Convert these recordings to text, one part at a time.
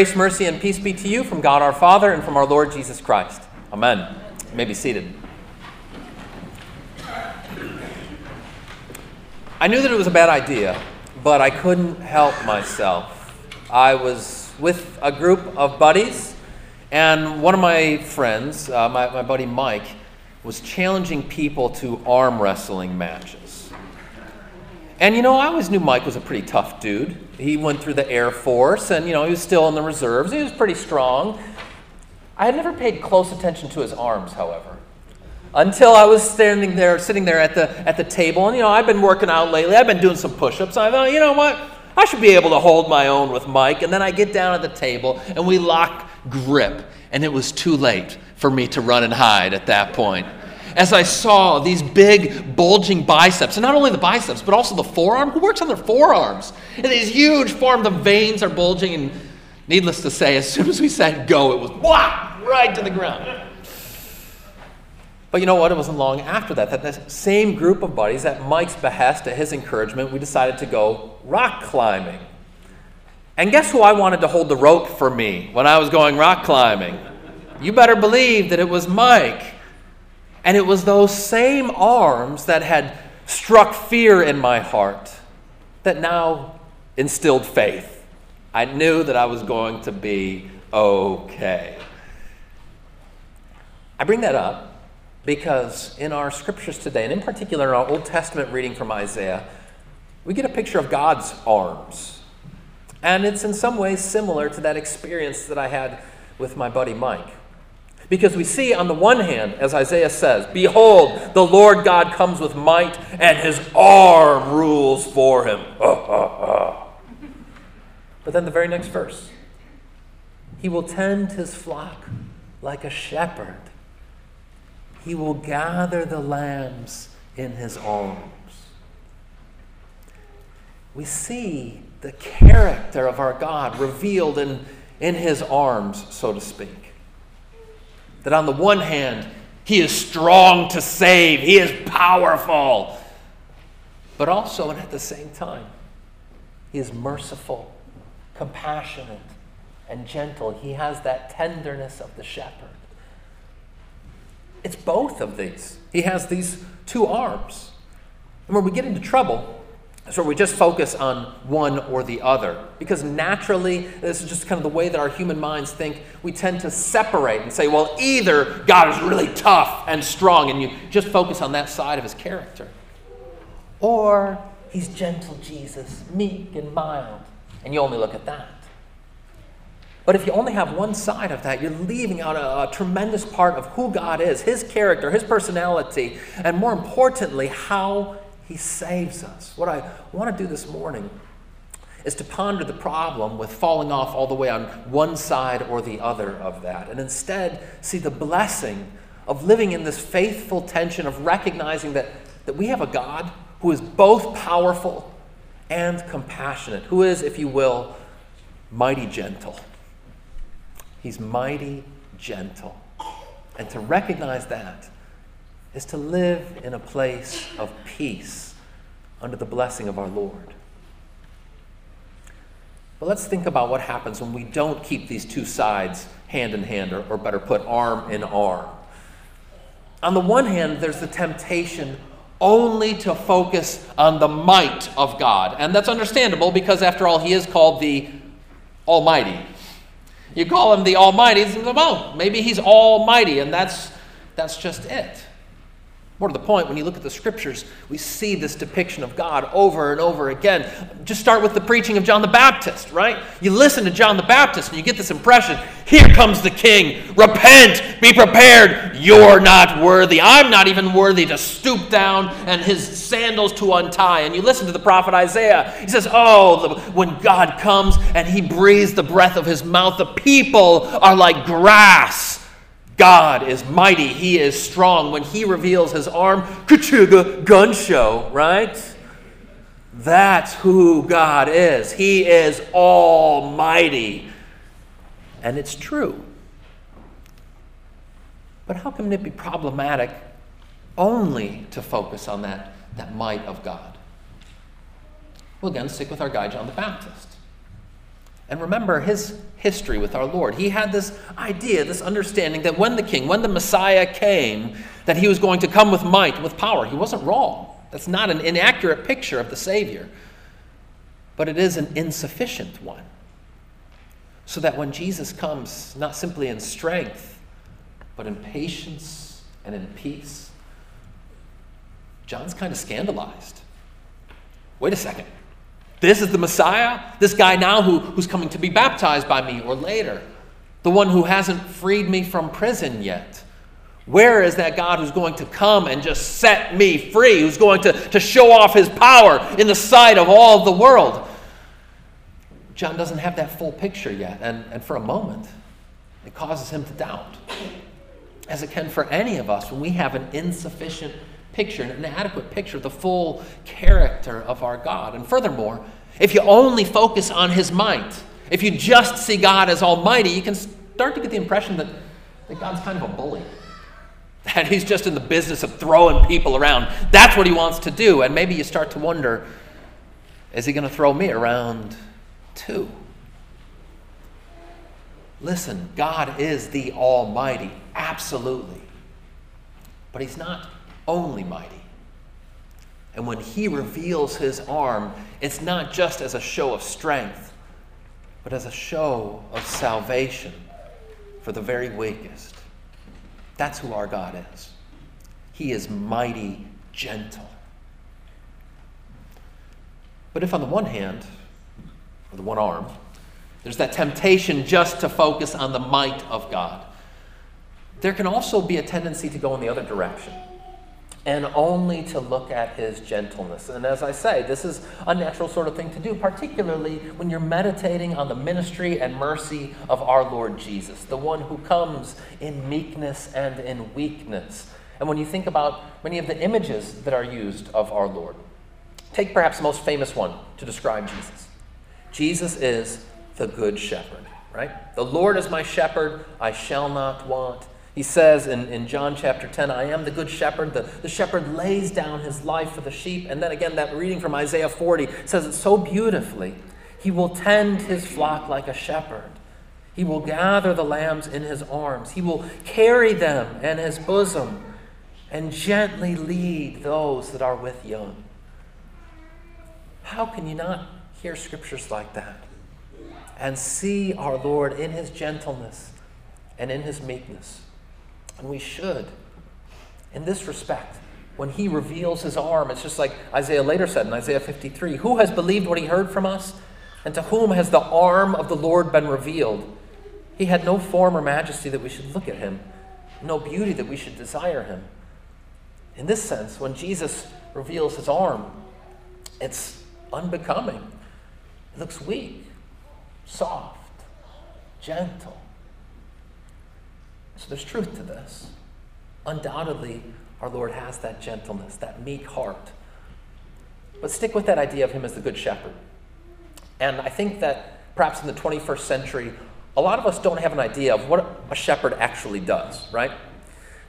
Grace, mercy, and peace be to you from God our Father and from our Lord Jesus Christ. Amen. You may be seated. I knew that it was a bad idea, but I couldn't help myself. I was with a group of buddies, and one of my friends, uh, my, my buddy Mike, was challenging people to arm wrestling matches. And you know, I always knew Mike was a pretty tough dude. He went through the Air Force, and you know, he was still in the reserves. He was pretty strong. I had never paid close attention to his arms, however, until I was standing there, sitting there at the at the table. And you know, I've been working out lately. I've been doing some push-ups. I thought, you know what? I should be able to hold my own with Mike. And then I get down at the table, and we lock grip. And it was too late for me to run and hide at that point as I saw these big bulging biceps, and not only the biceps, but also the forearm. Who works on their forearms? And these huge forearms, the veins are bulging, and needless to say, as soon as we said go, it was whop, right to the ground. But you know what? It wasn't long after that that the same group of buddies, at Mike's behest, at his encouragement, we decided to go rock climbing. And guess who I wanted to hold the rope for me when I was going rock climbing? You better believe that it was Mike. And it was those same arms that had struck fear in my heart that now instilled faith. I knew that I was going to be okay. I bring that up because in our scriptures today, and in particular in our Old Testament reading from Isaiah, we get a picture of God's arms. And it's in some ways similar to that experience that I had with my buddy Mike. Because we see, on the one hand, as Isaiah says, Behold, the Lord God comes with might, and his arm rules for him. but then the very next verse He will tend his flock like a shepherd, he will gather the lambs in his arms. We see the character of our God revealed in, in his arms, so to speak. That on the one hand, he is strong to save, he is powerful, but also, and at the same time, he is merciful, compassionate, and gentle. He has that tenderness of the shepherd. It's both of these. He has these two arms. And when we get into trouble, so we just focus on one or the other. Because naturally, this is just kind of the way that our human minds think, we tend to separate and say, well, either God is really tough and strong, and you just focus on that side of his character, or he's gentle Jesus, meek and mild, and you only look at that. But if you only have one side of that, you're leaving out a, a, tremendous part of who God is, His character, His personality, and more importantly, how he saves us. What I want to do this morning is to ponder the problem with falling off all the way on one side or the other of that, and instead see the blessing of living in this faithful tension of recognizing that, that we have a God who is both powerful and compassionate, who is, if you will, mighty gentle. He's mighty gentle. And to recognize that is to live in a place of peace under the blessing of our Lord. But let's think about what happens when we don't keep these two sides hand in hand, or, or better put, arm in arm. On the one hand, there's the temptation only to focus on the might of God. And that's understandable because, after all, He is called the Almighty. You call Him the Almighty, well, maybe He's Almighty, and that's, that's just it. More to the point, when you look at the scriptures, we see this depiction of God over and over again. Just start with the preaching of John the Baptist, right? You listen to John the Baptist and you get this impression here comes the king. Repent, be prepared. You're not worthy. I'm not even worthy to stoop down and his sandals to untie. And you listen to the prophet Isaiah. He says, Oh, the, when God comes and he breathes the breath of his mouth, the people are like grass God is mighty, He is strong. When He reveals His arm, Kachuga gun show, right? That's who God is. He is almighty. And it's true. But how can it be problematic only to focus on that, that might of God? Well, again, stick with our guy, John the Baptist. And remember his history with our Lord. He had this idea, this understanding that when the king, when the Messiah came, that he was going to come with might, with power. He wasn't wrong. That's not an inaccurate picture of the Savior, but it is an insufficient one. So that when Jesus comes, not simply in strength, but in patience and in peace, John's kind of scandalized. Wait a second. This is the Messiah? This guy now who, who's coming to be baptized by me or later? The one who hasn't freed me from prison yet? Where is that God who's going to come and just set me free, who's going to, to show off his power in the sight of all the world? John doesn't have that full picture yet, and, and for a moment, it causes him to doubt, as it can for any of us when we have an insufficient picture, an inadequate picture of the full character of our God. And furthermore, if you only focus on his might, if you just see God as almighty, you can start to get the impression that, that God's kind of a bully. That he's just in the business of throwing people around. That's what he wants to do. And maybe you start to wonder is he going to throw me around too? Listen, God is the Almighty, absolutely. But he's not only mighty. And when he reveals his arm, it's not just as a show of strength, but as a show of salvation for the very weakest. That's who our God is. He is mighty gentle. But if on the one hand, or the one arm, there's that temptation just to focus on the might of God, there can also be a tendency to go in the other direction and only to look at his gentleness. And as I say, this is a natural sort of thing to do, particularly when you're meditating on the ministry and mercy of our Lord Jesus, the one who comes in meekness and in weakness. And when you think about many of the images that are used of our Lord, take perhaps the most famous one to describe Jesus. Jesus is the good shepherd, right? The Lord is my shepherd, I shall not want. He says in, in John chapter 10, I am the good shepherd. The, the shepherd lays down his life for the sheep. And then again, that reading from Isaiah 40 says it so beautifully. He will tend his flock like a shepherd. He will gather the lambs in his arms. He will carry them in his bosom and gently lead those that are with young. How can you not hear scriptures like that and see our Lord in his gentleness and in his meekness? And we should. In this respect, when he reveals his arm, it's just like Isaiah later said in Isaiah 53 Who has believed what he heard from us? And to whom has the arm of the Lord been revealed? He had no form or majesty that we should look at him, no beauty that we should desire him. In this sense, when Jesus reveals his arm, it's unbecoming. It looks weak, soft, gentle. So there's truth to this. Undoubtedly, our Lord has that gentleness, that meek heart. But stick with that idea of him as the good shepherd. And I think that perhaps in the 21st century, a lot of us don't have an idea of what a shepherd actually does, right?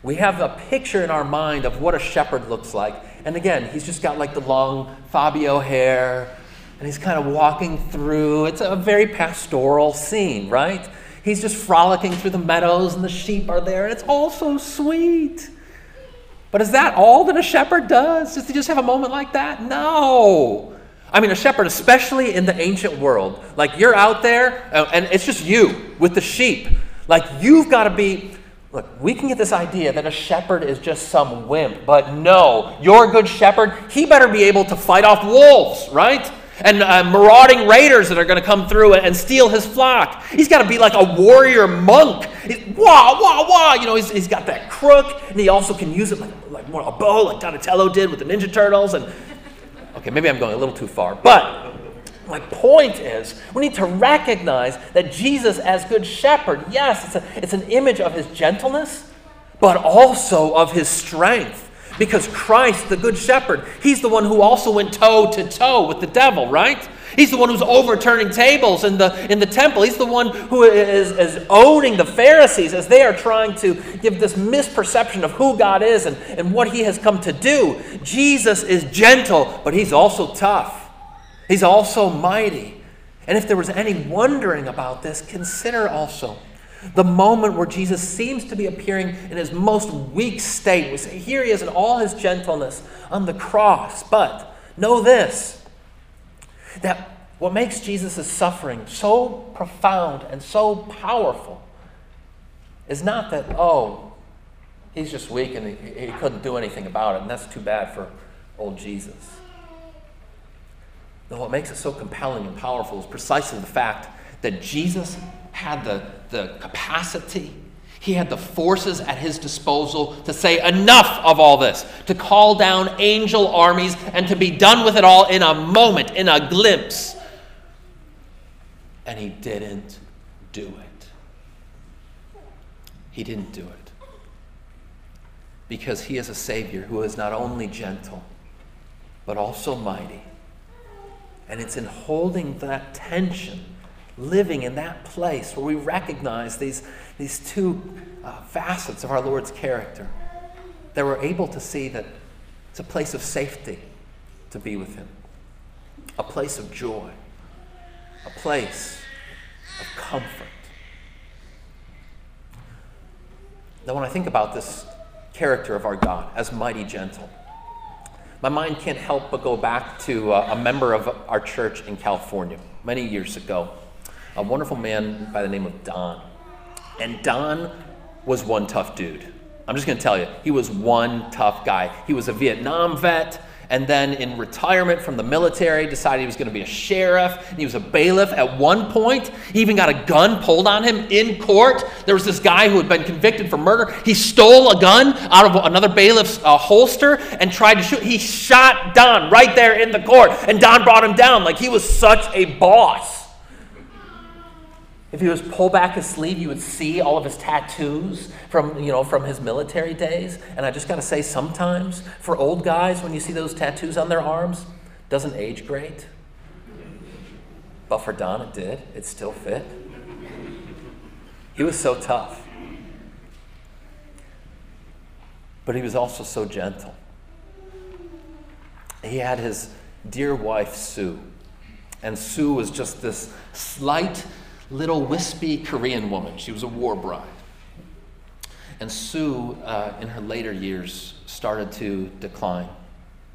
We have a picture in our mind of what a shepherd looks like. And again, he's just got like the long Fabio hair, and he's kind of walking through. It's a very pastoral scene, right? He's just frolicking through the meadows, and the sheep are there, and it's all so sweet. But is that all that a shepherd does? Does he just have a moment like that? No. I mean, a shepherd, especially in the ancient world, like you're out there, uh, and it's just you with the sheep. Like you've got to be. Look, we can get this idea that a shepherd is just some wimp, but no, your good shepherd, he better be able to fight off wolves, right? And uh, marauding raiders that are going to come through and, steal his flock. He's got to be like a warrior monk. He's, wah, wah, wah. You know, he's, he's got that crook, and he also can use it like, like more a bow, like Donatello did with the Ninja Turtles. And okay, maybe I'm going a little too far, but my point is we need to recognize that Jesus, as Good Shepherd, yes, it's, a, it's an image of his gentleness, but also of his strength. Because Christ, the Good Shepherd, he's the one who also went toe to toe with the devil, right? He's the one who's overturning tables in the, in the temple. He's the one who is, is owning the Pharisees as they are trying to give this misperception of who God is and, and what he has come to do. Jesus is gentle, but he's also tough. He's also mighty. And if there was any wondering about this, consider also the moment where Jesus seems to be appearing in his most weak state. We say, here he is in all his gentleness on the cross. But know this that what makes Jesus' suffering so profound and so powerful is not that, oh, he's just weak and he, he couldn't do anything about it, and that's too bad for old Jesus. No, what makes it so compelling and powerful is precisely the fact that Jesus had the, the capacity, he had the forces at his disposal to say, enough of all this, to call down angel armies and to be done with it all in a moment, in a glimpse. And he didn't do it. He didn't do it. Because he is a Savior who is not only gentle, but also mighty. And it's in holding that tension living in that place where we recognize these, these two uh, facets of our Lord's character, that we're able to see that it's a place of safety to be with Him, a place of joy, a place of comfort. Now, when I think about this character of our God as mighty gentle, my mind can't help but go back to uh, a member of our church in California many years ago a wonderful man by the name of Don. And Don was one tough dude. I'm just going to tell you, he was one tough guy. He was a Vietnam vet, and then in retirement from the military, decided he was going to be a sheriff, and he was a bailiff. At one point, he even got a gun pulled on him in court. There was this guy who had been convicted for murder. He stole a gun out of another bailiff's uh, holster and tried to shoot. He shot Don right there in the court, and Don brought him down like he was such a boss. If he was pull back his sleeve, you would see all of his tattoos from, you know, from his military days. And I just got to say, sometimes for old guys, when you see those tattoos on their arms, doesn't age great. But for Don, it did. It still fit. He was so tough. But he was also so gentle. He had his dear wife, Sue. And Sue was just this slight, little wispy Korean woman. She was a war bride. And Sue, uh, in her later years, started to decline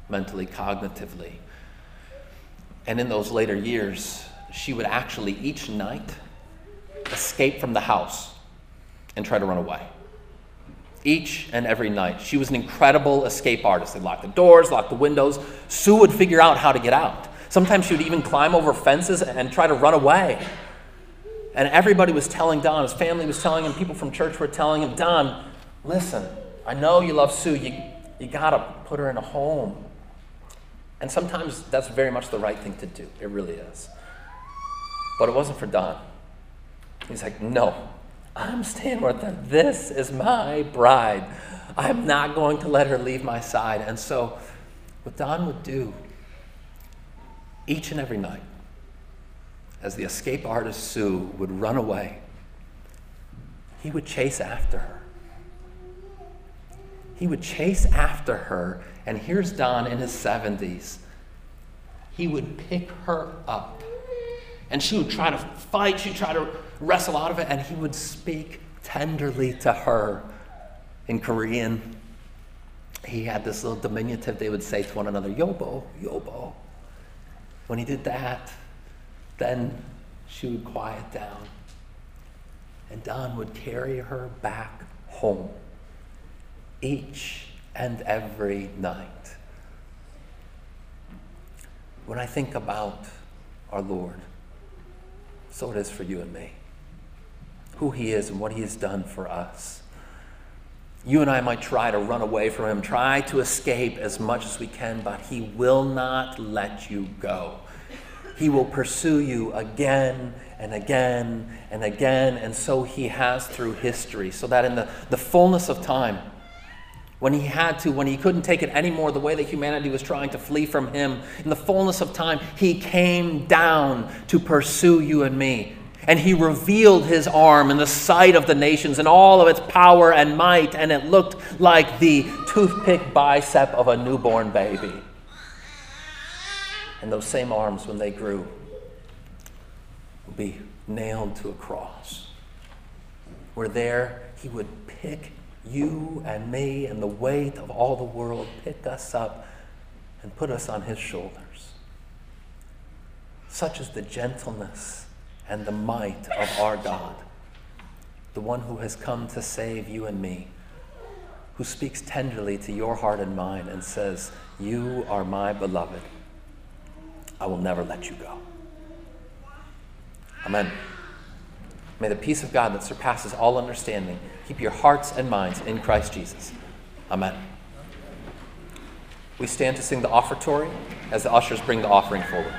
mentally, cognitively. And in those later years, she would actually each night escape from the house and try to run away. Each and every night. She was an incredible escape artist. They locked the doors, locked the windows. Sue would figure out how to get out. Sometimes she would even climb over fences and try to run away. And everybody was telling Don, his family was telling him, people from church were telling him, Don, listen, I know you love Sue. You, you got to put her in a home. And sometimes that's very much the right thing to do. It really is. But it wasn't for Don. He's like, no, I'm staying with her. This is my bride. I'm not going to let her leave my side. And so, what Don would do each and every night as the escape artist Sue would run away, he would chase after her. He would chase after her, and here's Don in his 70s. He would pick her up, and she would try to fight, she'd try to wrestle out of it, and he would speak tenderly to her in Korean. He had this little diminutive they would say to one another, Yobo, Yobo. When he did that, then she would quiet down, and Don would carry her back home each and every night. When I think about our Lord, so it is for you and me. Who He is and what He has done for us. You and I might try to run away from Him, try to escape as much as we can, but He will not let you go. He will pursue you again and again and again, and so he has through history, so that in the, the fullness of time, when he had to, when he couldn't take it anymore, the way that humanity was trying to flee from him, in the fullness of time, he came down to pursue you and me. And he revealed his arm in the sight of the nations in all of its power and might, and it looked like the toothpick bicep of a newborn baby. And those same arms, when they grew, will be nailed to a cross. Where there he would pick you and me and the weight of all the world, pick us up and put us on his shoulders. Such is the gentleness and the might of our God, the one who has come to save you and me, who speaks tenderly to your heart and mine and says, You are my beloved. I will never let you go. Amen. May the peace of God that surpasses all understanding keep your hearts and minds in Christ Jesus. Amen. We stand to sing the offertory as the ushers bring the offering forward.